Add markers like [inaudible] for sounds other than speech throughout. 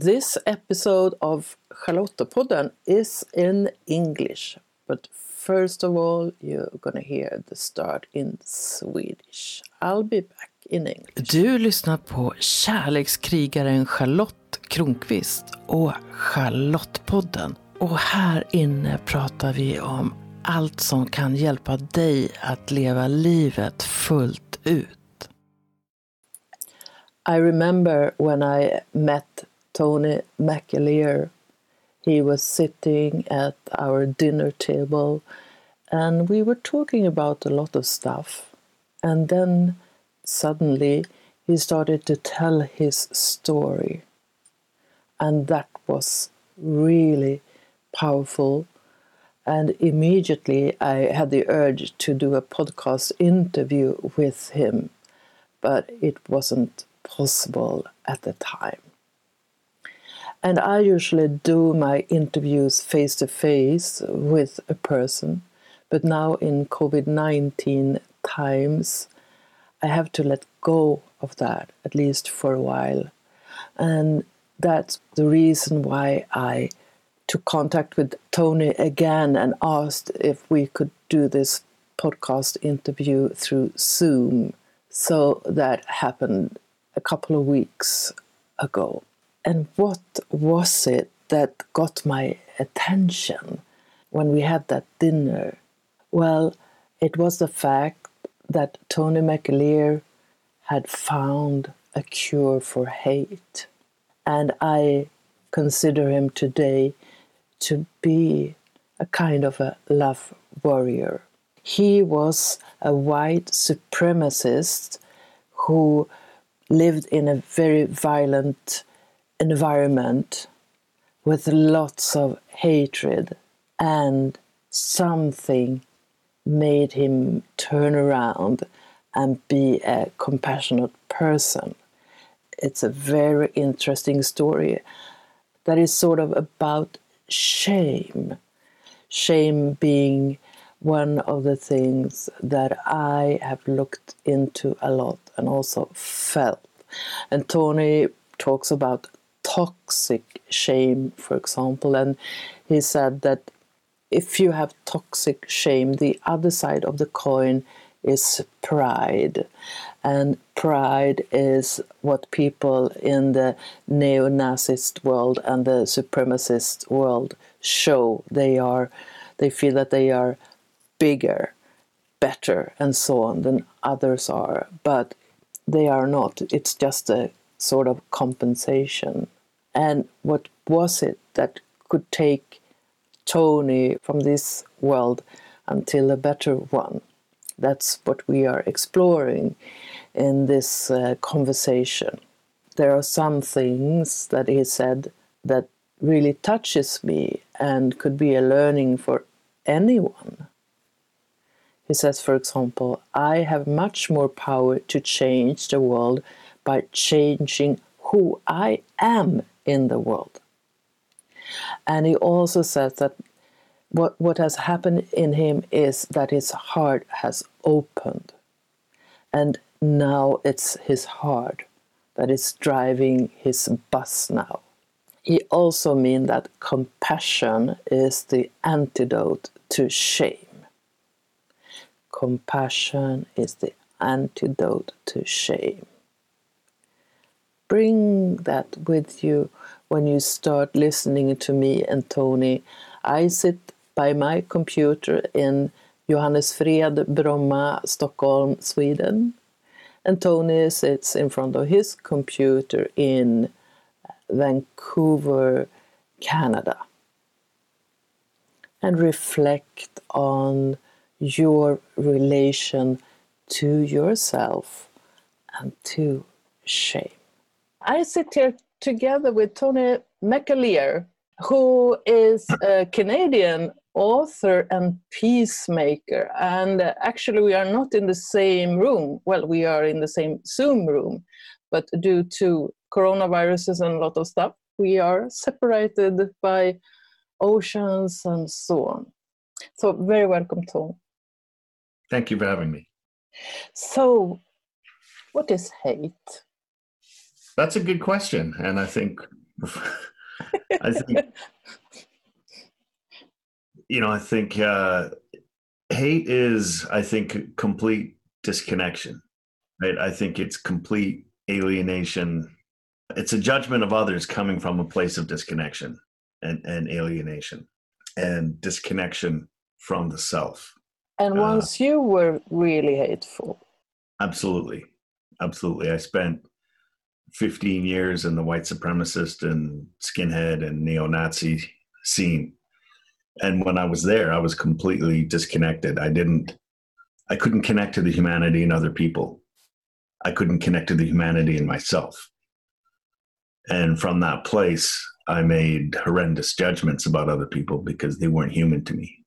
This episode of Charlottepodden is in English, but first of all, you're gonna hear the start in Swedish. I'll be back in English. Du lyssnar på kärlekskrigaren Charlotte Kronqvist och Charlottepodden. Och här inne pratar vi om allt som kan hjälpa dig att leva livet fullt ut. I remember when I met Tony McAleer. He was sitting at our dinner table and we were talking about a lot of stuff. And then suddenly he started to tell his story. And that was really powerful. And immediately I had the urge to do a podcast interview with him, but it wasn't possible at the time. And I usually do my interviews face to face with a person, but now in COVID 19 times, I have to let go of that, at least for a while. And that's the reason why I took contact with Tony again and asked if we could do this podcast interview through Zoom. So that happened a couple of weeks ago. And what was it that got my attention when we had that dinner? Well, it was the fact that Tony McAleer had found a cure for hate. And I consider him today to be a kind of a love warrior. He was a white supremacist who lived in a very violent environment with lots of hatred, and something made him turn around and be a compassionate person. It's a very interesting story that is sort of about shame. Shame being one of the things that I have looked into a lot and also felt. And Tony talks about toxic shame, for example. And he said that if you have toxic shame, the other side of the coin is pride. And pride is what people in the neo Nazist world and the supremacist world show. They are they feel that they are bigger, better, and so on than others are. But they are not. It's just a sort of compensation. And what was it that could take Tony from this world until a better one? That's what we are exploring in this uh, conversation. There are some things that he said that really touches me and could be a learning for anyone. He says, for example, I have much more power to change the world by changing who I am in the world. And he also says that what, what has happened in him is that his heart has opened. And now it's his heart that is driving his bus now. He also means that compassion is the antidote to shame. Compassion is the antidote to shame bring that with you when you start listening to me and Tony. I sit by my computer in Johannesfred, Bromma, Stockholm, Sweden. And Tony sits in front of his computer in Vancouver, Canada. And reflect on your relation to yourself and to shame. I sit here together with Tony McAleer, who is a Canadian author and peacemaker. And actually, we are not in the same room. Well, we are in the same Zoom room, but due to coronaviruses and a lot of stuff, we are separated by oceans and so on. So, very welcome, Tom. Thank you for having me. So, what is hate? That's a good question. And I think I think, you know, I think uh, hate is, I think, complete disconnection, right? I think it's complete alienation. It's a judgment of others coming from a place of disconnection and, and alienation and disconnection from the self. And Uh, once you were really hateful. Absolutely. Absolutely. I spent 15 years in the white supremacist and skinhead and neo Nazi scene. And when I was there, I was completely disconnected. I didn't, I couldn't connect to the humanity in other people. I couldn't connect to the humanity in myself. And from that place, I made horrendous judgments about other people because they weren't human to me.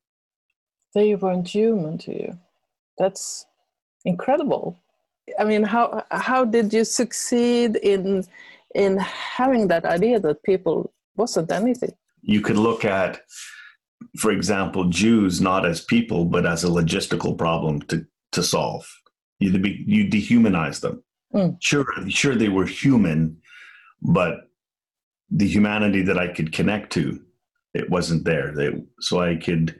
They weren't human to you. That's incredible. I mean, how how did you succeed in in having that idea that people wasn't anything? you could look at, for example, Jews not as people, but as a logistical problem to, to solve. You, you dehumanize them. Mm. Sure, sure, they were human, but the humanity that I could connect to, it wasn't there. They, so I could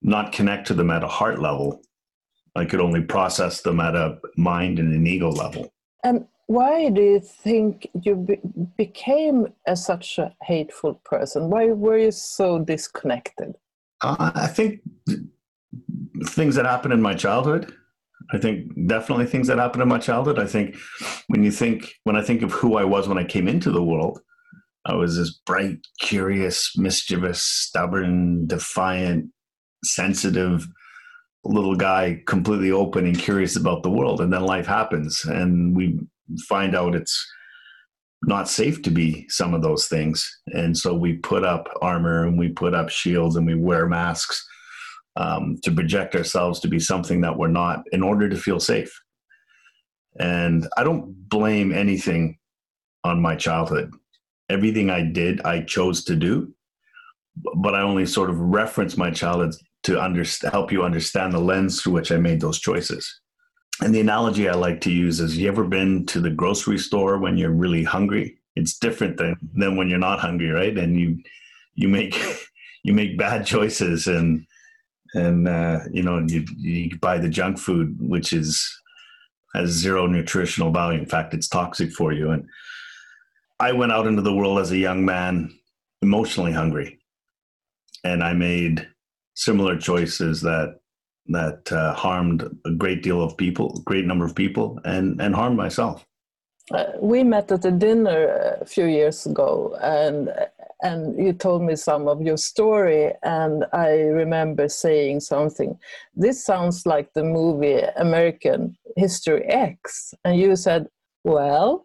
not connect to them at a heart level. I could only process them at a mind and an ego level. And why do you think you be- became a, such a hateful person? Why were you so disconnected? Uh, I think th- things that happened in my childhood. I think definitely things that happened in my childhood. I think when you think, when I think of who I was when I came into the world, I was this bright, curious, mischievous, stubborn, defiant, sensitive little guy, completely open and curious about the world. And then life happens, and we find out it's not safe to be some of those things. And so we put up armor and we put up shields and we wear masks um, to project ourselves to be something that we're not in order to feel safe. And I don't blame anything on my childhood. Everything I did, I chose to do, but I only sort of reference my childhood to understand, help you understand the lens through which I made those choices. And the analogy I like to use is you ever been to the grocery store when you're really hungry? It's different than, than when you're not hungry, right? And you you make [laughs] you make bad choices and and uh, you know you you buy the junk food which is has zero nutritional value. In fact, it's toxic for you. And I went out into the world as a young man, emotionally hungry, and I made similar choices that that uh, harmed a great deal of people, a great number of people, and and harmed myself. Uh, we met at a dinner a few years ago, and and you told me some of your story, and I remember saying something. This sounds like the movie American History X, and you said, "Well."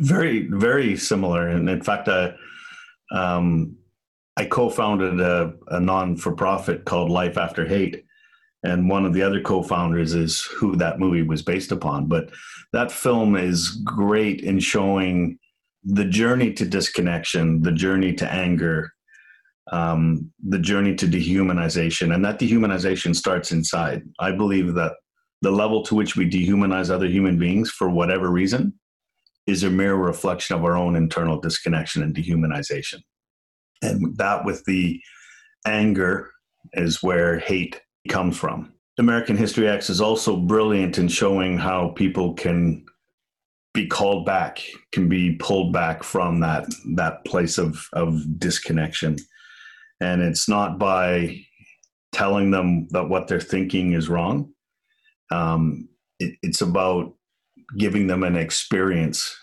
Very, very similar, and in fact, I, um, I co-founded a, a non-for-profit called Life After Hate, and one of the other co-founders is who that movie was based upon. But that film is great in showing the journey to disconnection, the journey to anger, um, the journey to dehumanization, and that dehumanization starts inside. I believe that the level to which we dehumanize other human beings for whatever reason is a mere reflection of our own internal disconnection and dehumanization. And that with the anger is where hate comes from. American History X is also brilliant in showing how people can be called back, can be pulled back from that that place of of disconnection. And it's not by telling them that what they're thinking is wrong. Um, it, it's about giving them an experience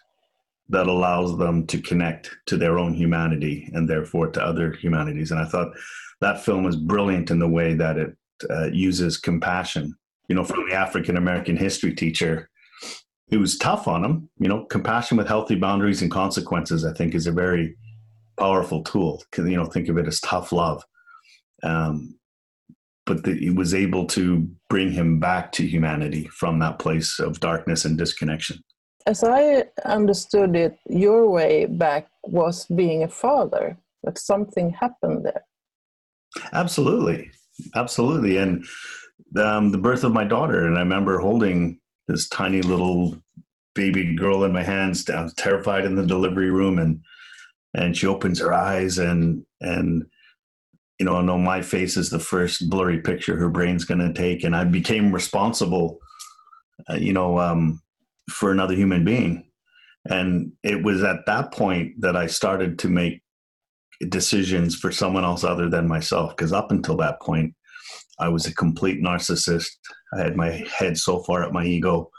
that allows them to connect to their own humanity and therefore to other humanities. And I thought that film is brilliant in the way that it uh, uses compassion. You know, from the African American history teacher, it was tough on him. You know, compassion with healthy boundaries and consequences, I think, is a very powerful tool. You know, think of it as tough love. Um, but the, it was able to bring him back to humanity from that place of darkness and disconnection. As I understood it, your way back was being a father, that something happened there. Absolutely, absolutely, and um, the birth of my daughter, and I remember holding this tiny little baby girl in my hands. Was terrified in the delivery room, and and she opens her eyes and and you know, I know my face is the first blurry picture her brain's going to take, and I became responsible, uh, you know, um, for another human being. And it was at that point that I started to make decisions for someone else other than myself. Because up until that point, I was a complete narcissist. I had my head so far up my ego,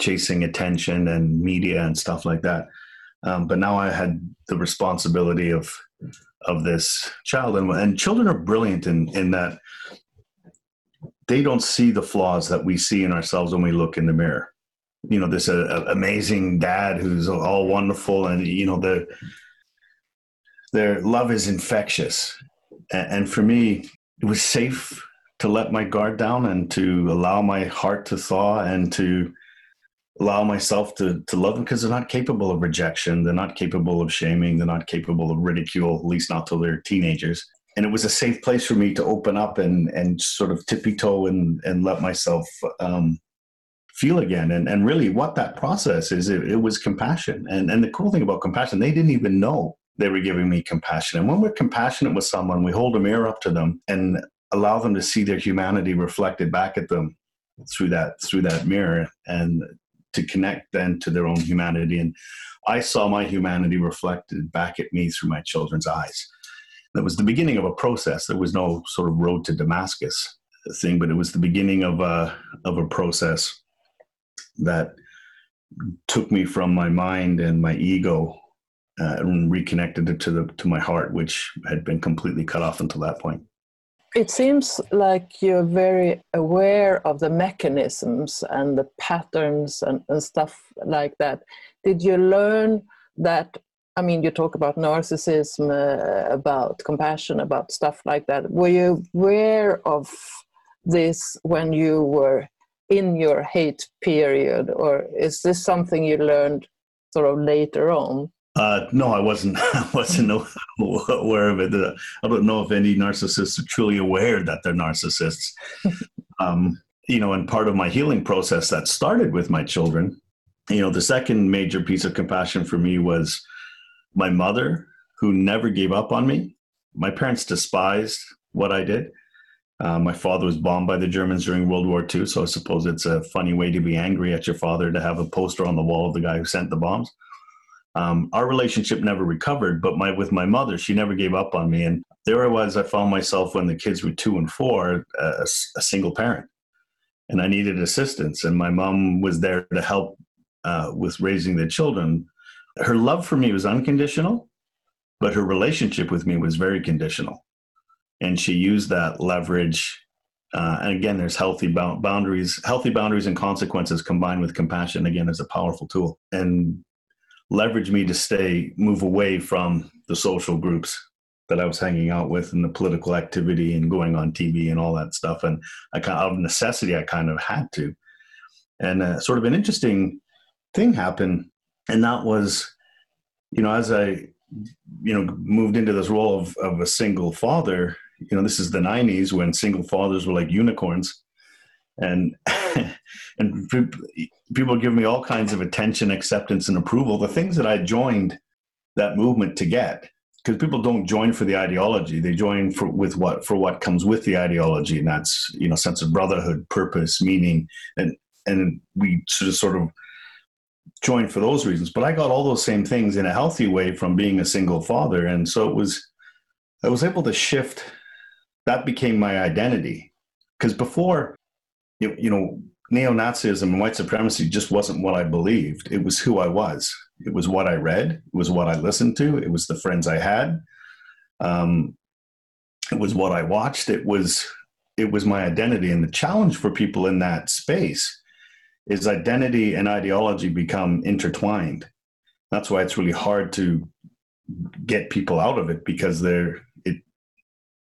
chasing attention and media and stuff like that. Um, but now I had the responsibility of of this child, and, and children are brilliant in in that they don't see the flaws that we see in ourselves when we look in the mirror. You know, this uh, amazing dad who's all wonderful, and you know the their love is infectious. And, and for me, it was safe to let my guard down and to allow my heart to thaw and to allow myself to, to love them because they're not capable of rejection. They're not capable of shaming. They're not capable of ridicule, at least not till they're teenagers. And it was a safe place for me to open up and, and sort of tippy toe and, and let myself um, feel again. And, and really, what that process is, it, it was compassion. And, and the cool thing about compassion, they didn't even know they were giving me compassion. And when we're compassionate with someone, we hold a mirror up to them and allow them to see their humanity reflected back at them through that through that mirror and to connect then to their own humanity and i saw my humanity reflected back at me through my children's eyes that was the beginning of a process there was no sort of road to damascus thing but it was the beginning of a of a process that took me from my mind and my ego uh, and reconnected it to the to my heart which had been completely cut off until that point it seems like you're very aware of the mechanisms and the patterns and, and stuff like that. Did you learn that? I mean, you talk about narcissism, uh, about compassion, about stuff like that. Were you aware of this when you were in your hate period, or is this something you learned sort of later on? Uh, no, I wasn't. [laughs] I wasn't [laughs] aware of it. Uh, I don't know if any narcissists are truly aware that they're narcissists. [laughs] um, you know, and part of my healing process that started with my children. You know, the second major piece of compassion for me was my mother, who never gave up on me. My parents despised what I did. Uh, my father was bombed by the Germans during World War II, so I suppose it's a funny way to be angry at your father to have a poster on the wall of the guy who sent the bombs. Um, our relationship never recovered, but my with my mother, she never gave up on me. And there I was. I found myself when the kids were two and four, a, a single parent, and I needed assistance. And my mom was there to help uh, with raising the children. Her love for me was unconditional, but her relationship with me was very conditional. And she used that leverage. Uh, and again, there's healthy boundaries, healthy boundaries and consequences combined with compassion. Again, is a powerful tool. And leveraged me to stay, move away from the social groups that I was hanging out with and the political activity and going on TV and all that stuff. And I kind of, of necessity, I kind of had to. And uh, sort of an interesting thing happened, and that was, you know, as I, you know, moved into this role of, of a single father. You know, this is the '90s when single fathers were like unicorns and [laughs] and people give me all kinds of attention, acceptance, and approval. The things that I joined that movement to get, because people don't join for the ideology; they join for with what for what comes with the ideology, and that's you know sense of brotherhood, purpose, meaning, and and we sort of sort of join for those reasons. But I got all those same things in a healthy way from being a single father, and so it was I was able to shift. That became my identity because before you, you know, neo-Nazism and white supremacy just wasn't what I believed. It was who I was. It was what I read. It was what I listened to. It was the friends I had. Um, it was what I watched. It was it was my identity. And the challenge for people in that space is identity and ideology become intertwined. That's why it's really hard to get people out of it because their it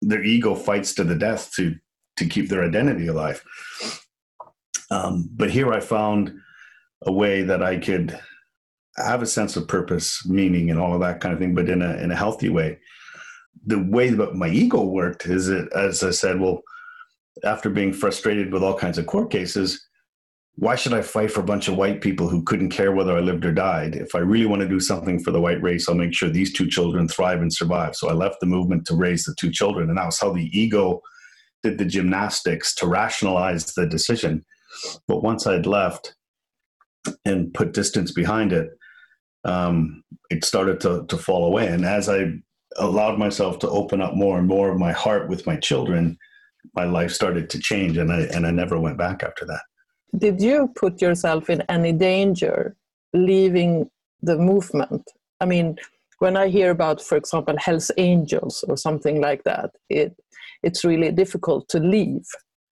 their ego fights to the death to to keep their identity alive. Um, but here I found a way that I could have a sense of purpose, meaning, and all of that kind of thing, but in a in a healthy way. The way that my ego worked is it, as I said, well, after being frustrated with all kinds of court cases, why should I fight for a bunch of white people who couldn't care whether I lived or died? If I really want to do something for the white race, I'll make sure these two children thrive and survive. So I left the movement to raise the two children. And that was how the ego did the gymnastics to rationalize the decision. But once I'd left and put distance behind it, um, it started to, to fall away. And as I allowed myself to open up more and more of my heart with my children, my life started to change and I, and I never went back after that. Did you put yourself in any danger leaving the movement? I mean, when I hear about, for example, Hells Angels or something like that, it it's really difficult to leave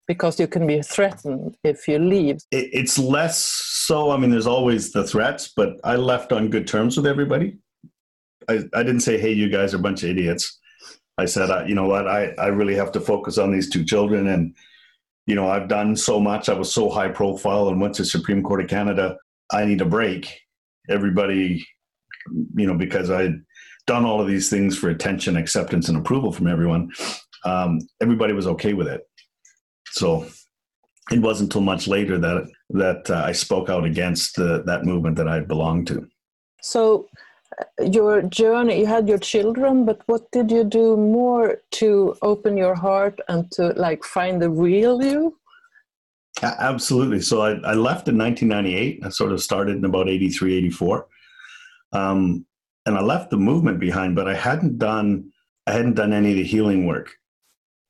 because you can be threatened if you leave. It, it's less so. I mean, there's always the threats, but I left on good terms with everybody. I, I didn't say, hey, you guys are a bunch of idiots. I said, uh, you know what, I, I really have to focus on these two children. And, you know, I've done so much. I was so high profile and went to Supreme Court of Canada. I need a break. Everybody, you know, because I'd done all of these things for attention, acceptance, and approval from everyone um, everybody was okay with it. So it wasn't until much later that that uh, I spoke out against the, that movement that I belonged to. So your journey, you had your children, but what did you do more to open your heart and to like find the real you? Absolutely. So I, I left in 1998. I sort of started in about 83, 84. Um, and I left the movement behind, but I hadn't done I hadn't done any of the healing work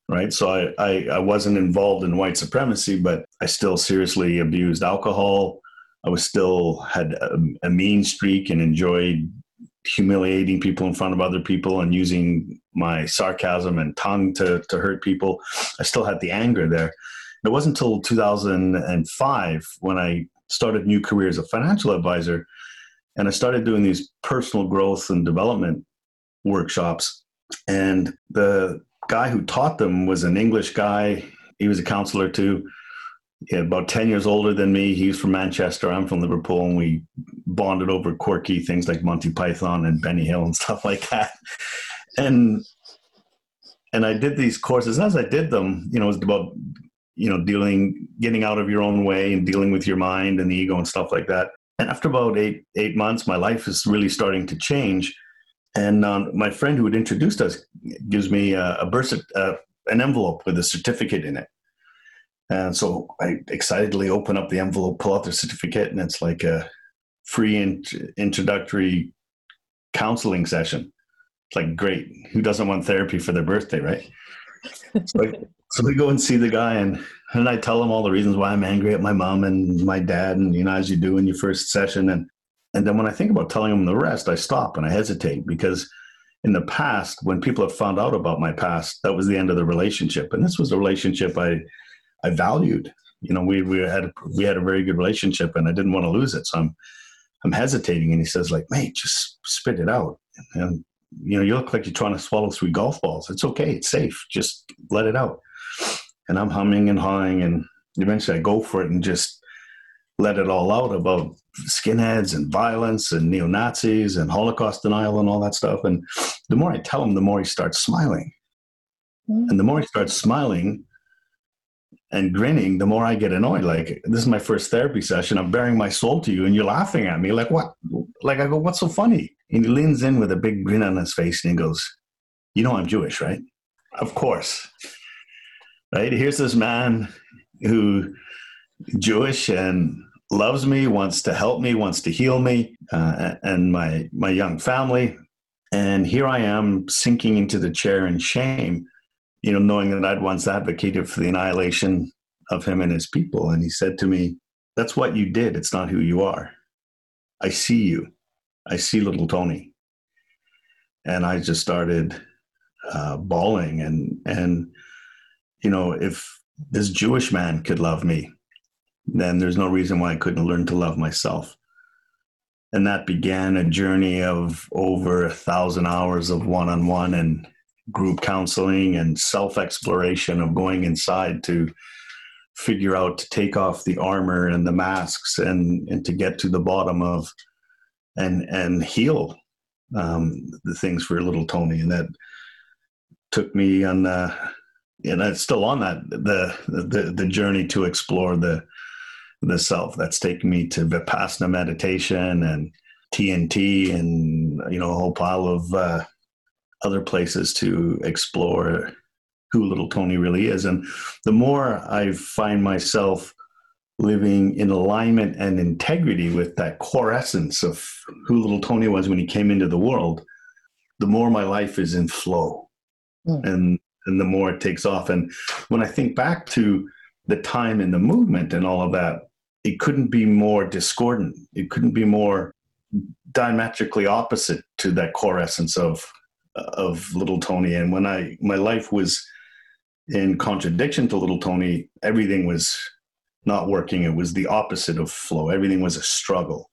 right? So I, I, I wasn't involved in white supremacy, but I still seriously abused alcohol. I was still had a, a mean streak and enjoyed humiliating people in front of other people and using my sarcasm and tongue to, to hurt people. I still had the anger there. It wasn't until 2005 when I started new career as a financial advisor and I started doing these personal growth and development workshops. And the guy who taught them was an English guy. He was a counselor too. Had about 10 years older than me. He's from Manchester. I'm from Liverpool. And we bonded over quirky things like Monty Python and Benny Hill and [laughs] stuff like that. And and I did these courses. And As I did them, you know, it was about, you know, dealing, getting out of your own way and dealing with your mind and the ego and stuff like that. And after about eight, eight months, my life is really starting to change and um, my friend who had introduced us gives me a, a birth, uh, an envelope with a certificate in it. And so I excitedly open up the envelope, pull out the certificate, and it's like a free in- introductory counseling session. It's like, great. Who doesn't want therapy for their birthday, right? [laughs] so, so we go and see the guy, and, and I tell him all the reasons why I'm angry at my mom and my dad, and you know, as you do in your first session. And and then when I think about telling him the rest, I stop and I hesitate because in the past, when people have found out about my past, that was the end of the relationship. And this was a relationship I, I valued. You know, we, we had we had a very good relationship, and I didn't want to lose it. So I'm I'm hesitating, and he says, like, mate, just spit it out. And you know, you look like you're trying to swallow three golf balls. It's okay. It's safe. Just let it out. And I'm humming and hawing, and eventually I go for it and just let it all out about skinheads and violence and neo Nazis and Holocaust denial and all that stuff. And the more I tell him, the more he starts smiling. Mm-hmm. And the more he starts smiling and grinning, the more I get annoyed. Like, this is my first therapy session. I'm baring my soul to you, and you're laughing at me. Like, what? Like, I go, what's so funny? And he leans in with a big grin on his face and he goes, You know, I'm Jewish, right? Of course. Right? Here's this man who Jewish and loves me, wants to help me, wants to heal me, uh, and my my young family. And here I am sinking into the chair in shame, you know, knowing that I'd once advocated for the annihilation of him and his people. And he said to me, "That's what you did. It's not who you are. I see you. I see little Tony." And I just started uh, bawling, and and you know, if this Jewish man could love me, then there's no reason why I couldn't learn to love myself. And that began a journey of over a thousand hours of one on one and group counseling and self exploration of going inside to figure out to take off the armor and the masks and, and to get to the bottom of and and heal um, the things for little Tony. And that took me on uh, and I'm still on that the, the the journey to explore the the self. That's taken me to Vipassana meditation and TNT and, you know, a whole pile of uh, other places to explore who little Tony really is. And the more I find myself living in alignment and integrity with that core essence of who little Tony was when he came into the world, the more my life is in flow. Mm. And and the more it takes off. And when I think back to the time in the movement and all of that, it couldn't be more discordant. It couldn't be more diametrically opposite to that core essence of of little Tony. And when I my life was in contradiction to little Tony, everything was not working. It was the opposite of flow. Everything was a struggle.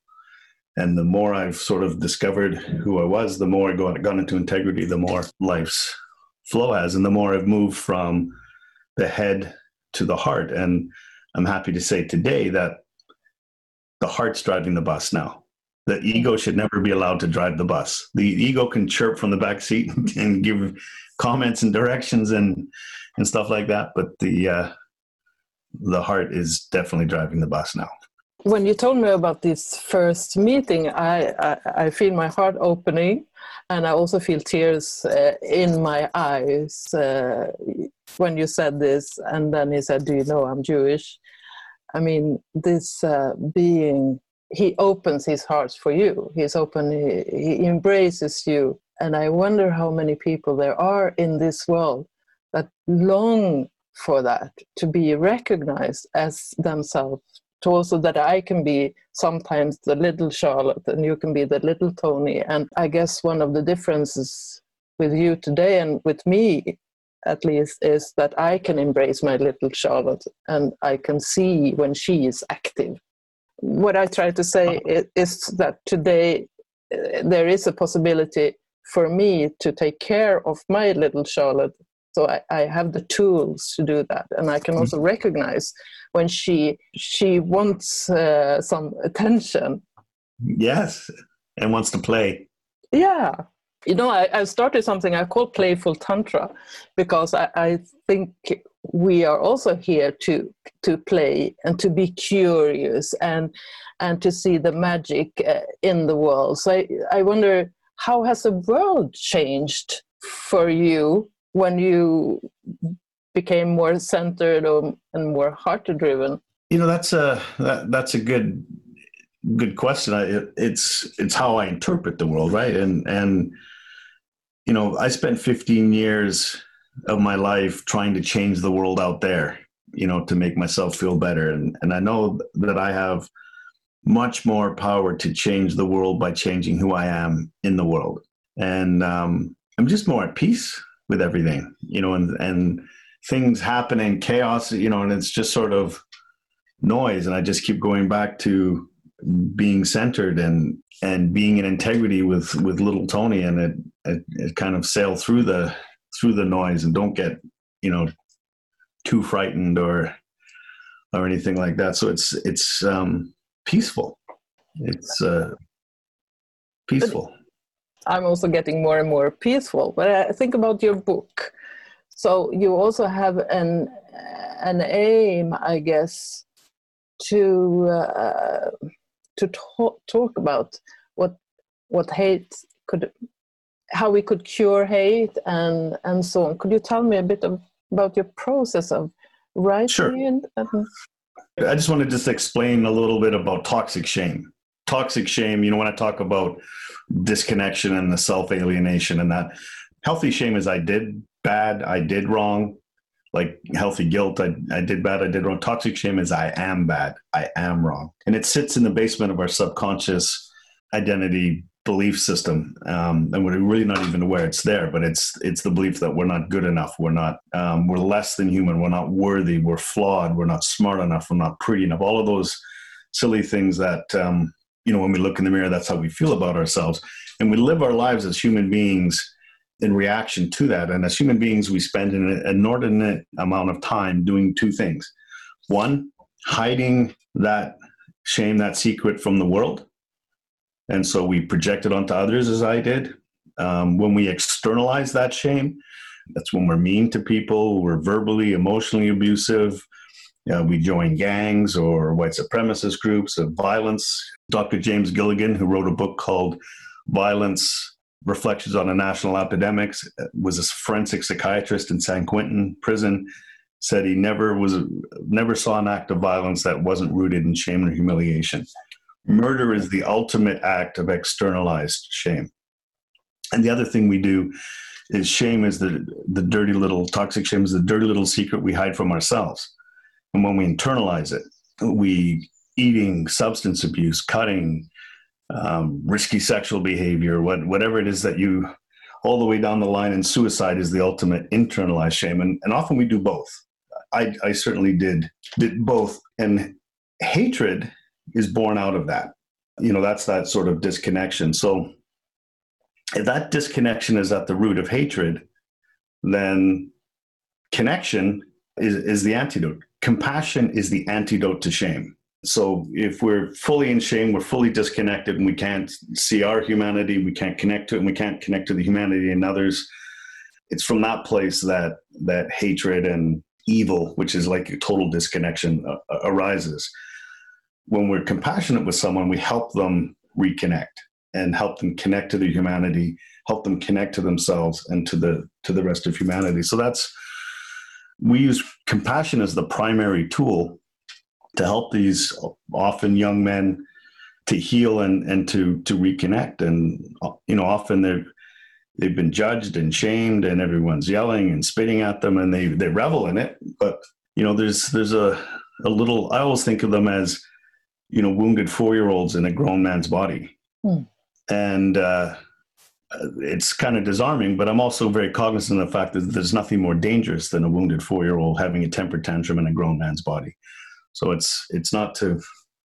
And the more I've sort of discovered who I was, the more I got, got into integrity, the more life's flow has, and the more I've moved from the head to the heart. And I'm happy to say today that the heart's driving the bus now. The ego should never be allowed to drive the bus. The ego can chirp from the back seat [laughs] and give comments and directions and and stuff like that, but the uh, the heart is definitely driving the bus now. When you told me about this first meeting, I I, I feel my heart opening, and I also feel tears uh, in my eyes uh, when you said this. And then he said, "Do you know I'm Jewish?" I mean, this uh, being he opens his heart for you. He's open. He, he embraces you, and I wonder how many people there are in this world that long for that to be recognized as themselves to also that I can be sometimes the little Charlotte and you can be the little Tony. And I guess one of the differences with you today and with me at least is that I can embrace my little Charlotte and I can see when she is active. What I try to say is that today uh, there is a possibility for me to take care of my little Charlotte. So I, I, have the tools to do that. And i can also recognize when she she wants uh, some attention. Yes and wants to play. Yeah you know I, I started something i call playful tantra because I, I think we are also here to to play and to be curious and and to see the magic uh, in the world so I, I wonder how has the world changed for you when you became more centered or, and more heart driven? You know, that's a that, that's a good good question. I, it, it's it's how I interpret the world, right? And and you know, I spent 15 years of my life trying to change the world out there, you know, to make myself feel better. And and I know that I have much more power to change the world by changing who I am in the world. And um, I'm just more at peace with everything, you know, and and things happen in chaos, you know, and it's just sort of noise. And I just keep going back to being centered and and being in integrity with with little Tony, and it it, it kind of sail through the through the noise and don't get you know too frightened or or anything like that. So it's it's um, peaceful. It's uh, peaceful. I'm also getting more and more peaceful. But I think about your book. So you also have an an aim, I guess, to uh, to talk, talk about what what hate could, how we could cure hate, and and so on. Could you tell me a bit of, about your process of writing? Sure. And, and... I just want to just explain a little bit about toxic shame. Toxic shame. You know, when I talk about disconnection and the self alienation and that. Healthy shame is I did bad, I did wrong. Like healthy guilt, I, I did bad, I did wrong. Toxic shame is I am bad, I am wrong. And it sits in the basement of our subconscious identity belief system um, and we're really not even aware it's there but it's it's the belief that we're not good enough we're not um, we're less than human we're not worthy we're flawed we're not smart enough we're not pretty enough all of those silly things that um, you know, when we look in the mirror, that's how we feel about ourselves. And we live our lives as human beings in reaction to that. And as human beings, we spend an inordinate amount of time doing two things. One, hiding that shame, that secret from the world. And so we project it onto others, as I did. Um, when we externalize that shame, that's when we're mean to people, we're verbally, emotionally abusive, Uh, we join gangs or white supremacist groups of violence. Dr. James Gilligan, who wrote a book called Violence Reflections on a National Epidemics, was a forensic psychiatrist in San Quentin prison. Said he never was never saw an act of violence that wasn't rooted in shame or humiliation. Murder is the ultimate act of externalized shame. And the other thing we do is shame is the the dirty little toxic shame is the dirty little secret we hide from ourselves. And when we internalize it, we eating, substance abuse, cutting, um, risky sexual behavior, what, whatever it is that you, all the way down the line, and suicide is the ultimate internalized shame. And, and often we do both. I, I certainly did did both. And hatred is born out of that. You know, that's that sort of disconnection. So if that disconnection is at the root of hatred, then connection is, is the antidote. Compassion is the antidote to shame. So if we're fully in shame, we're fully disconnected and we can't see our humanity, we can't connect to it, and we can't connect to the humanity in others. It's from that place that that hatred and evil, which is like a total disconnection, uh, uh arises. When we're compassionate with someone, we help them reconnect and help them connect to their humanity, help them connect to themselves and to the to the rest of humanity. So that's we use compassion as the primary tool to help these often young men to heal and, and to to reconnect. And you know often they've they've been judged and shamed and everyone's yelling and spitting at them and they they revel in it. But you know there's there's a a little i always think of them as you know wounded four year olds in a grown man's body. Hmm. and uh, it's kind of disarming but i'm also very cognizant of the fact that there's nothing more dangerous than a wounded four year old having a temper tantrum in a grown man's body so it's it's not to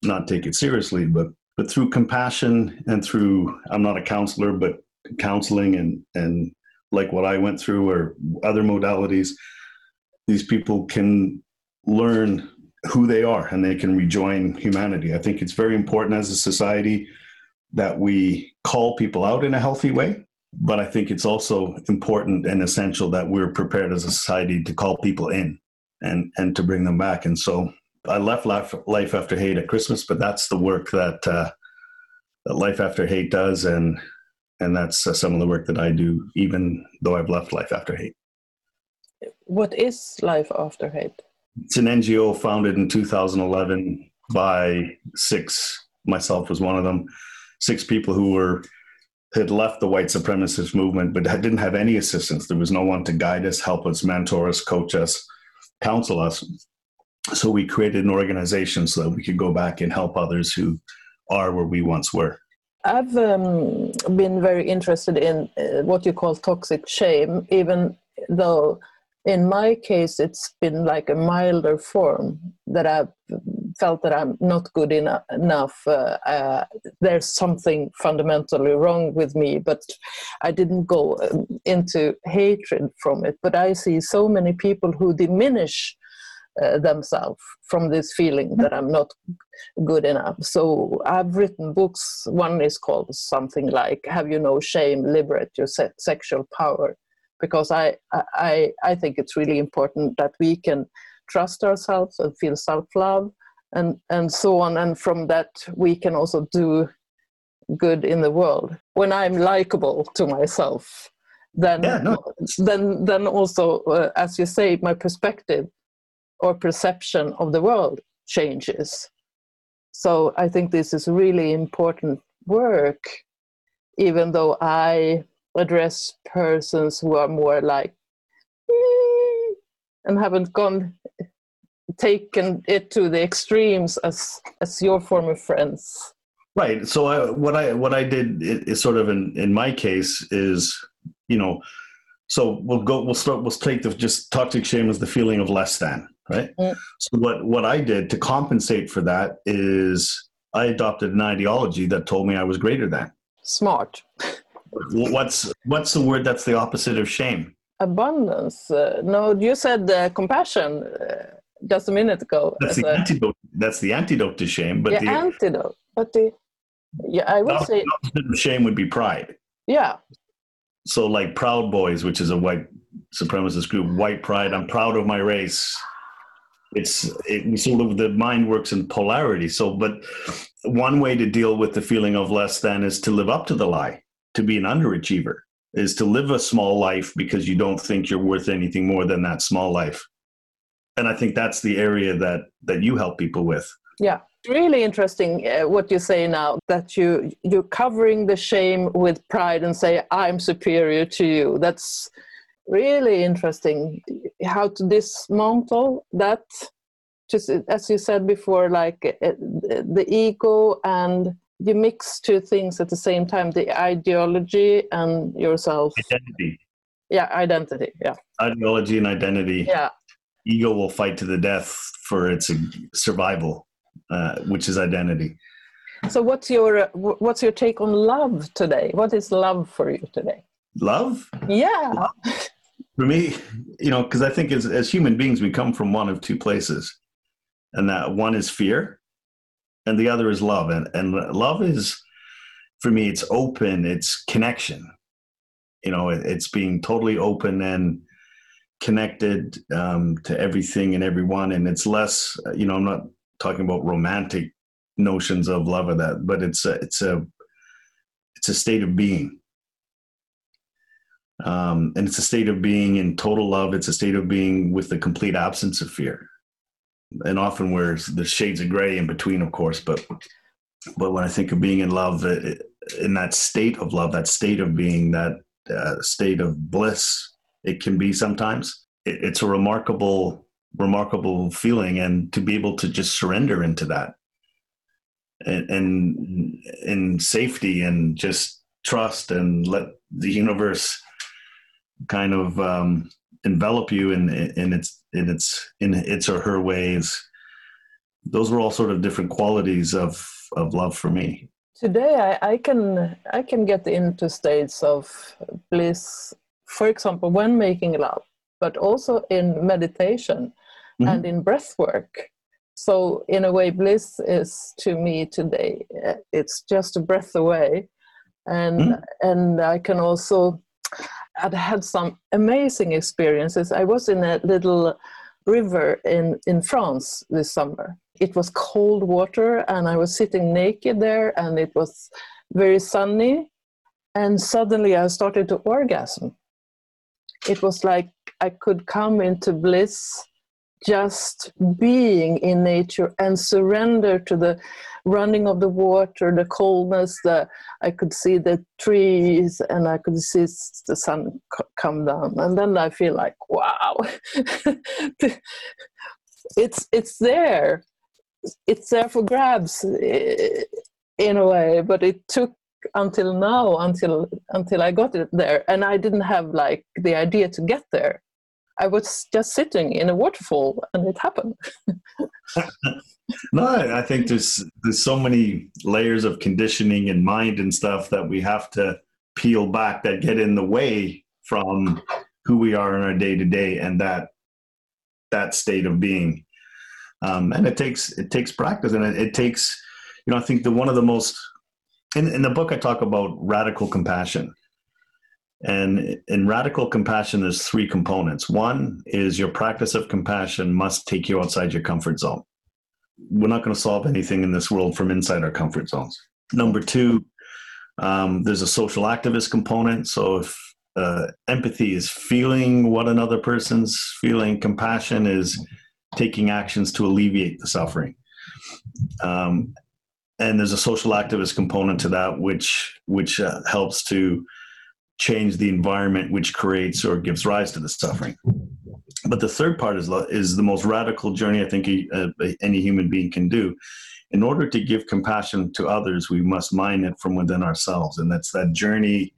not take it seriously, but but through compassion and through I'm not a counselor, but counseling and and like what I went through or other modalities, these people can learn who they are and they can rejoin humanity. I think it's very important as a society that we call people out in a healthy way. But I think it's also important and essential that we're prepared as a society to call people in and, and to bring them back. And so I left Life, Life After Hate at Christmas, but that's the work that, uh, that Life After Hate does, and and that's uh, some of the work that I do, even though I've left Life After Hate. What is Life After Hate? It's an NGO founded in 2011 by six. Myself was one of them. Six people who were had left the white supremacist movement, but didn't have any assistance. There was no one to guide us, help us, mentor us, coach us, counsel us so we created an organization so that we could go back and help others who are where we once were. I've um, been very interested in uh, what you call toxic shame, even though in my case it's been like a milder form that I've felt that I'm not good enough. enough. Uh, uh, there's something fundamentally wrong with me, but I didn't go um, into hatred from it. But I see so many people who diminish uh, themselves from this feeling that I'm not good enough. So I've written books. One is called something like "Have You No Shame? Liberate Your Se- Sexual Power," because I, I I think it's really important that we can trust ourselves and feel self-love and and so on. And from that we can also do good in the world. When I'm likable to myself, then yeah, no. then then also, uh, as you say, my perspective or perception of the world changes. So I think this is really important work, even though I address persons who are more like mm, and haven't gone taken it to the extremes as as your former friends. Right. So I, what I what I did is sort of in in my case is you know so we'll go we'll start we'll take the just toxic shame as the feeling of less than right? Mm. So what what I did to compensate for that is I adopted an ideology that told me I was greater than. Smart. what's what's the word that's the opposite of shame? Abundance. Uh, no, you said uh, compassion uh, just a minute ago. That's the a, antidote. That's the antidote to shame. But yeah, the antidote. But the yeah, I would say shame would be pride. Yeah. So like Proud Boys, which is a white supremacist group, white pride. I'm proud of my race it's it, sort of the mind works in polarity. So, but one way to deal with the feeling of less than is to live up to the lie, to be an underachiever, is to live a small life because you don't think you're worth anything more than that small life. And I think that's the area that that you help people with. Yeah, really interesting uh, what you say now that you you're covering the shame with pride and say I'm superior to you. That's really interesting how to dismantle that. Just as you said before like uh, the ego and you mix two things at the same time the ideology and yourself. Identity. Yeah identity yeah. Ideology and identity. Yeah. Ego will fight to the death for its survival uh, which is identity. So what's your what's your take on love today? What is love for you today? Love? Yeah. Love? For me, you know, because I think as, as human beings, we come from one of two places. And that one is fear, and the other is love. And, and love is, for me, it's open, it's connection. You know, it, it's being totally open and connected um, to everything and everyone. And it's less, you know, I'm not talking about romantic notions of love or that, but it's a, it's a, it's a state of being um, and it's a state of being in total love. It's a state of being with the complete absence of fear. And often where the shades of gray in between, of course. But but when I think of being in love, in that state of love, that state of being, that uh, state of bliss, it can be sometimes. It, it's a remarkable, remarkable feeling, and to be able to just surrender into that, and, and in safety, and just trust, and let the universe kind of um, envelop you in in its in its in its or her ways. Those were all sort of different qualities of of love for me. Today, I, I can I can get into states of bliss. For example, when making love, but also in meditation mm-hmm. and in breath work. So, in a way, bliss is to me today. It's just a breath away, and mm-hmm. and I can also I'd had some amazing experiences. I was in a little river in, in France this summer. It was cold water, and I was sitting naked there, and it was very sunny. And suddenly I started to orgasm. It was like I could come into bliss just being in nature and surrender to the running of the water, the coldness. The I could see the trees and I could see the sun come down, and then I feel like wow, [laughs] it's it's there, it's there for grabs in a way. But it took until now until until I got it there, and I didn't have like the idea to get there I was just sitting in a waterfall and it happened. [laughs] no, I think there's there's so many layers of conditioning and mind and stuff that we have to peel back that get in the way from who we are in our day to day and that that state of being. Um, and it takes it takes practice and it, it takes you know I think the one of the most in, in the book I talk about radical compassion and in radical compassion, there's three components. One is your practice of compassion must take you outside your comfort zone. We're not going to solve anything in this world from inside our comfort zones. Number two, um, there's a social activist component. So if uh, empathy is feeling what another person's feeling, compassion is taking actions to alleviate the suffering. Um, and there's a social activist component to that, which which uh, helps to change the environment which creates or gives rise to the suffering. But the third part is, is the most radical journey I think uh, any human being can do. In order to give compassion to others, we must mine it from within ourselves. And that's that journey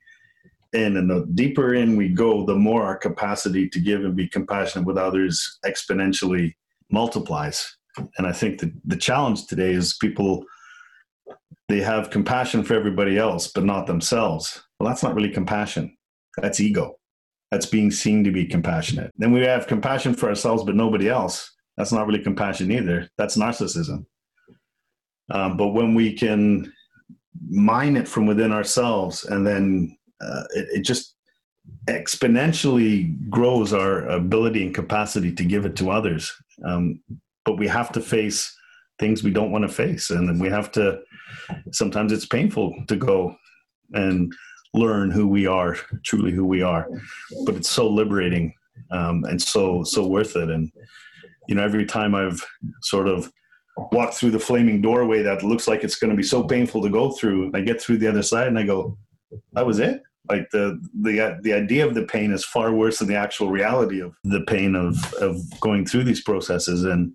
in. And the deeper in we go, the more our capacity to give and be compassionate with others exponentially multiplies. And I think that the challenge today is people they have compassion for everybody else, but not themselves. Well, that's not really compassion. That's ego. That's being seen to be compassionate. Then we have compassion for ourselves, but nobody else. That's not really compassion either. That's narcissism. Um, but when we can mine it from within ourselves, and then uh, it, it just exponentially grows our ability and capacity to give it to others. Um, but we have to face things we don't want to face and then we have to sometimes it's painful to go and learn who we are truly who we are. But it's so liberating um, and so so worth it. And you know every time i've sort of walked through the flaming doorway that looks like it's going to be so painful to go through i get through the other side and i go that was it? Like the the the idea of the pain is far worse than the actual reality of the pain of of going through these processes. And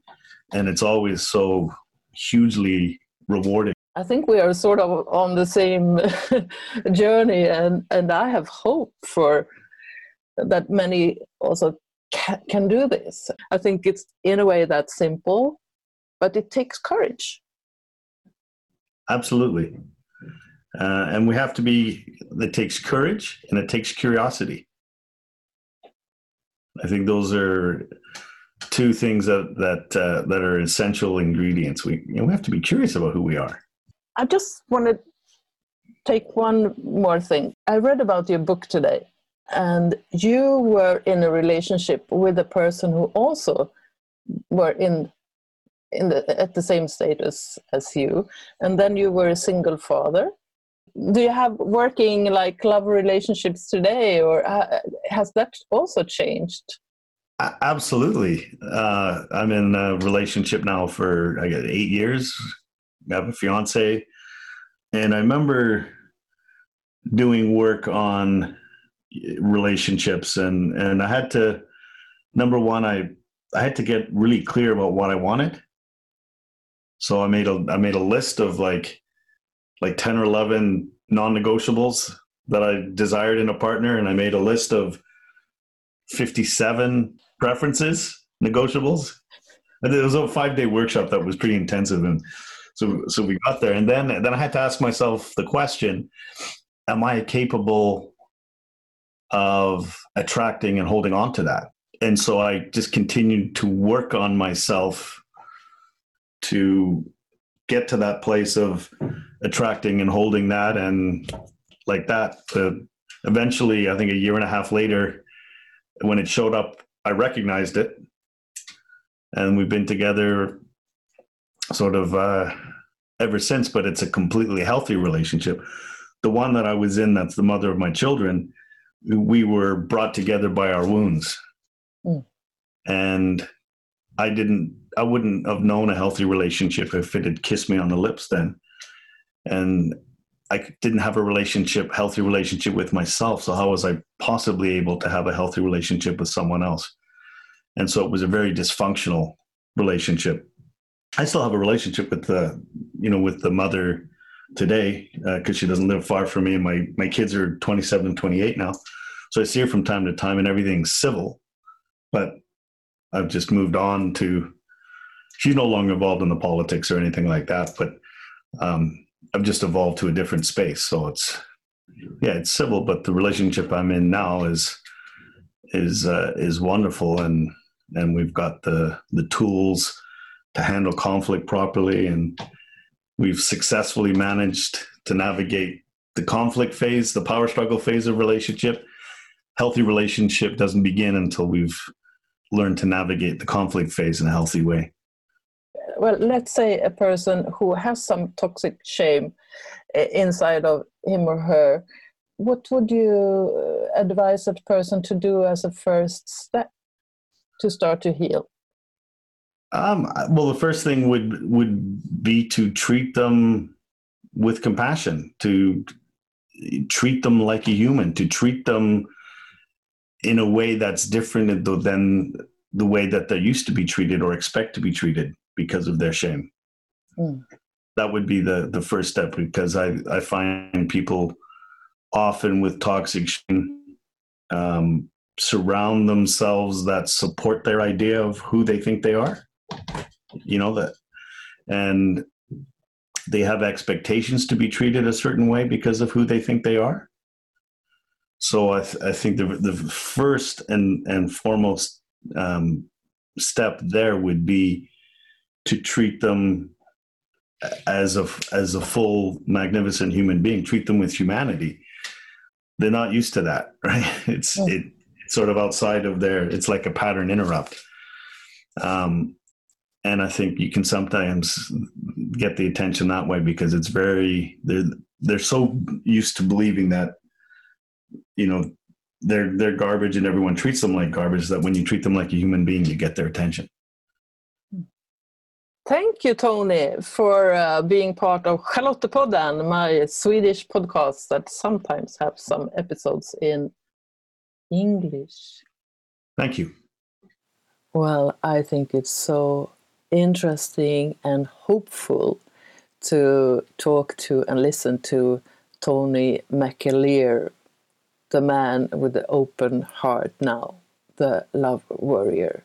and it's always so hugely rewarding I think we are sort of on the same [laughs] journey, and, and I have hope for that many also ca- can do this. I think it's in a way that simple, but it takes courage. Absolutely. Uh, and we have to be, it takes courage and it takes curiosity. I think those are two things that that uh, that are essential ingredients. We you know, we have to be curious about who we are. I just want to take one more thing. I read about your book today, and you were in a relationship with a person who also were in in the at the same status as you, and then you were a single father. Do you have working like love relationships today, or has that also changed? Absolutely. Uh, I'm in a relationship now for I got eight years. Have a fiance, and I remember doing work on relationships, and and I had to number one, I I had to get really clear about what I wanted. So I made a I made a list of like like ten or eleven non-negotiables that I desired in a partner, and I made a list of 57 preferences, negotiables. And it was a five day workshop that was pretty intensive. And so, so we got there. And then, then I had to ask myself the question Am I capable of attracting and holding on to that? And so I just continued to work on myself to get to that place of attracting and holding that. And like that, To eventually, I think a year and a half later, when it showed up, I recognized it, and we've been together sort of uh, ever since. But it's a completely healthy relationship. The one that I was in, that's the mother of my children, we were brought together by our wounds, mm. and I didn't. I wouldn't have known a healthy relationship if it had kissed me on the lips then, and I didn't have a relationship, healthy relationship with myself. So how was I possibly able to have a healthy relationship with someone else? And so it was a very dysfunctional relationship. I still have a relationship with the, you know, with the mother today because uh, she doesn't live far from me, and my my kids are 27 and 28 now. So I see her from time to time, and everything's civil. But I've just moved on to. She's no longer involved in the politics or anything like that, but um, I've just evolved to a different space. So it's yeah, it's civil, but the relationship I'm in now is is uh, is wonderful, and and we've got the the tools to handle conflict properly, and we've successfully managed to navigate the conflict phase, the power struggle phase of relationship. Healthy relationship doesn't begin until we've learned to navigate the conflict phase in a healthy way well, let's say a person who has some toxic shame eh, inside of him or her, what would you uh, advise that person to do as a first step to start to heal? Um, well, the first thing would would be to treat them with compassion, to treat them like a human, to treat them in a way that's different than the way that they're used to be treated or expect to be treated because of their shame. Mm. That would be the the first step because I I find people often with toxic shame um, surround themselves that support their idea of who they think they are. You know that, and they have expectations to be treated a certain way because of who they think they are. So I, th- I think the the first and and foremost um, step there would be to treat them as a as a full magnificent human being treat them with humanity they're not used to that [laughs] right it's yeah. it it's sort of outside of their it's like a pattern interrupt um and I think you can sometimes get the attention that way because it's very they're they're so used to believing that you know they're they're garbage and everyone treats them like garbage that when you treat them like a human being you get their attention. Thank you, Tony, for uh, being part of Charlottepodden, my Swedish podcast that sometimes have some episodes in English. Thank you. Well, I think it's so interesting and hopeful to talk to and listen to Tony McAleer, the man with the open heart now, the love warrior.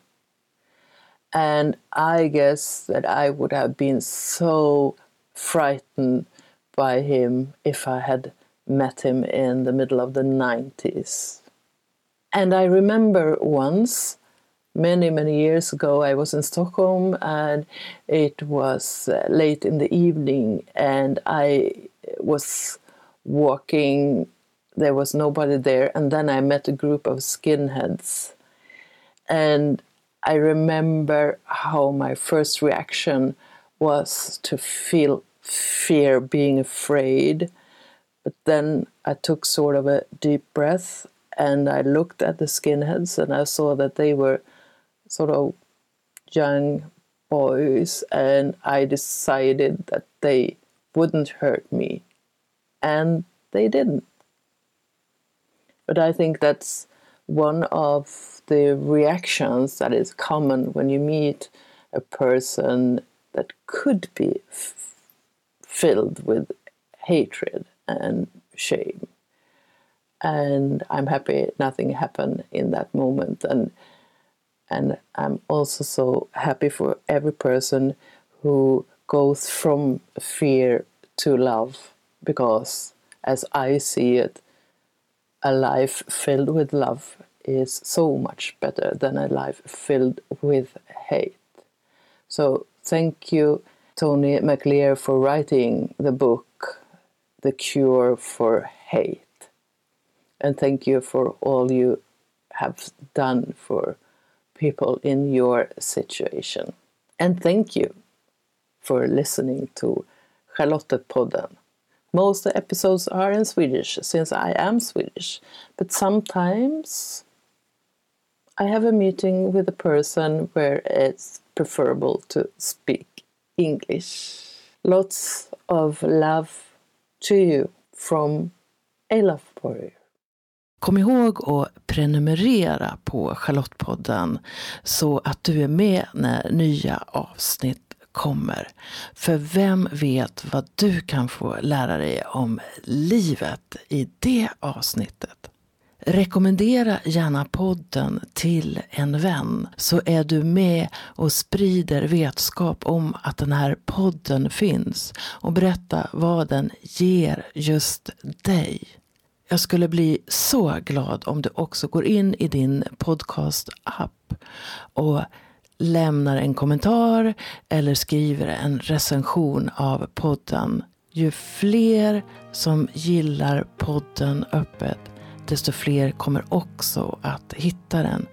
And I guess that I would have been so frightened by him if I had met him in the middle of the 90s. And I remember once, many, many years ago, I was in Stockholm and it was uh, late in the evening, and I was walking, there was nobody there, and then I met a group of skinheads. And I remember how my first reaction was to feel fear, being afraid. But then I took sort of a deep breath and I looked at the skinheads and I saw that they were sort of young boys and I decided that they wouldn't hurt me. And they didn't. But I think that's one of the reactions that is common when you meet a person that could be f- filled with hatred and shame. And I'm happy nothing happened in that moment. And and I'm also so happy for every person who goes from fear to love because as I see it, a life filled with love is so much better than a life filled with hate. So, thank you, Tony McAleer, for writing the book, The Cure for Hate. And thank you for all you have done for people in your situation. And thank you for listening to Charlottepodden. Most episodes are in Swedish since I am Swedish, but sometimes I have a meeting with a person where it's preferable to speak English. Lots of love to you from a love warrior. Kom ihåg att prenumerera på Charlottepodden så att du är med när nya avsnitt kommer. För vem vet vad du kan få lära dig om livet i det avsnittet? Rekommendera gärna podden till en vän så är du med och sprider vetskap om att den här podden finns och berätta vad den ger just dig. Jag skulle bli så glad om du också går in i din podcast-app och lämnar en kommentar eller skriver en recension av podden. Ju fler som gillar podden öppet, desto fler kommer också att hitta den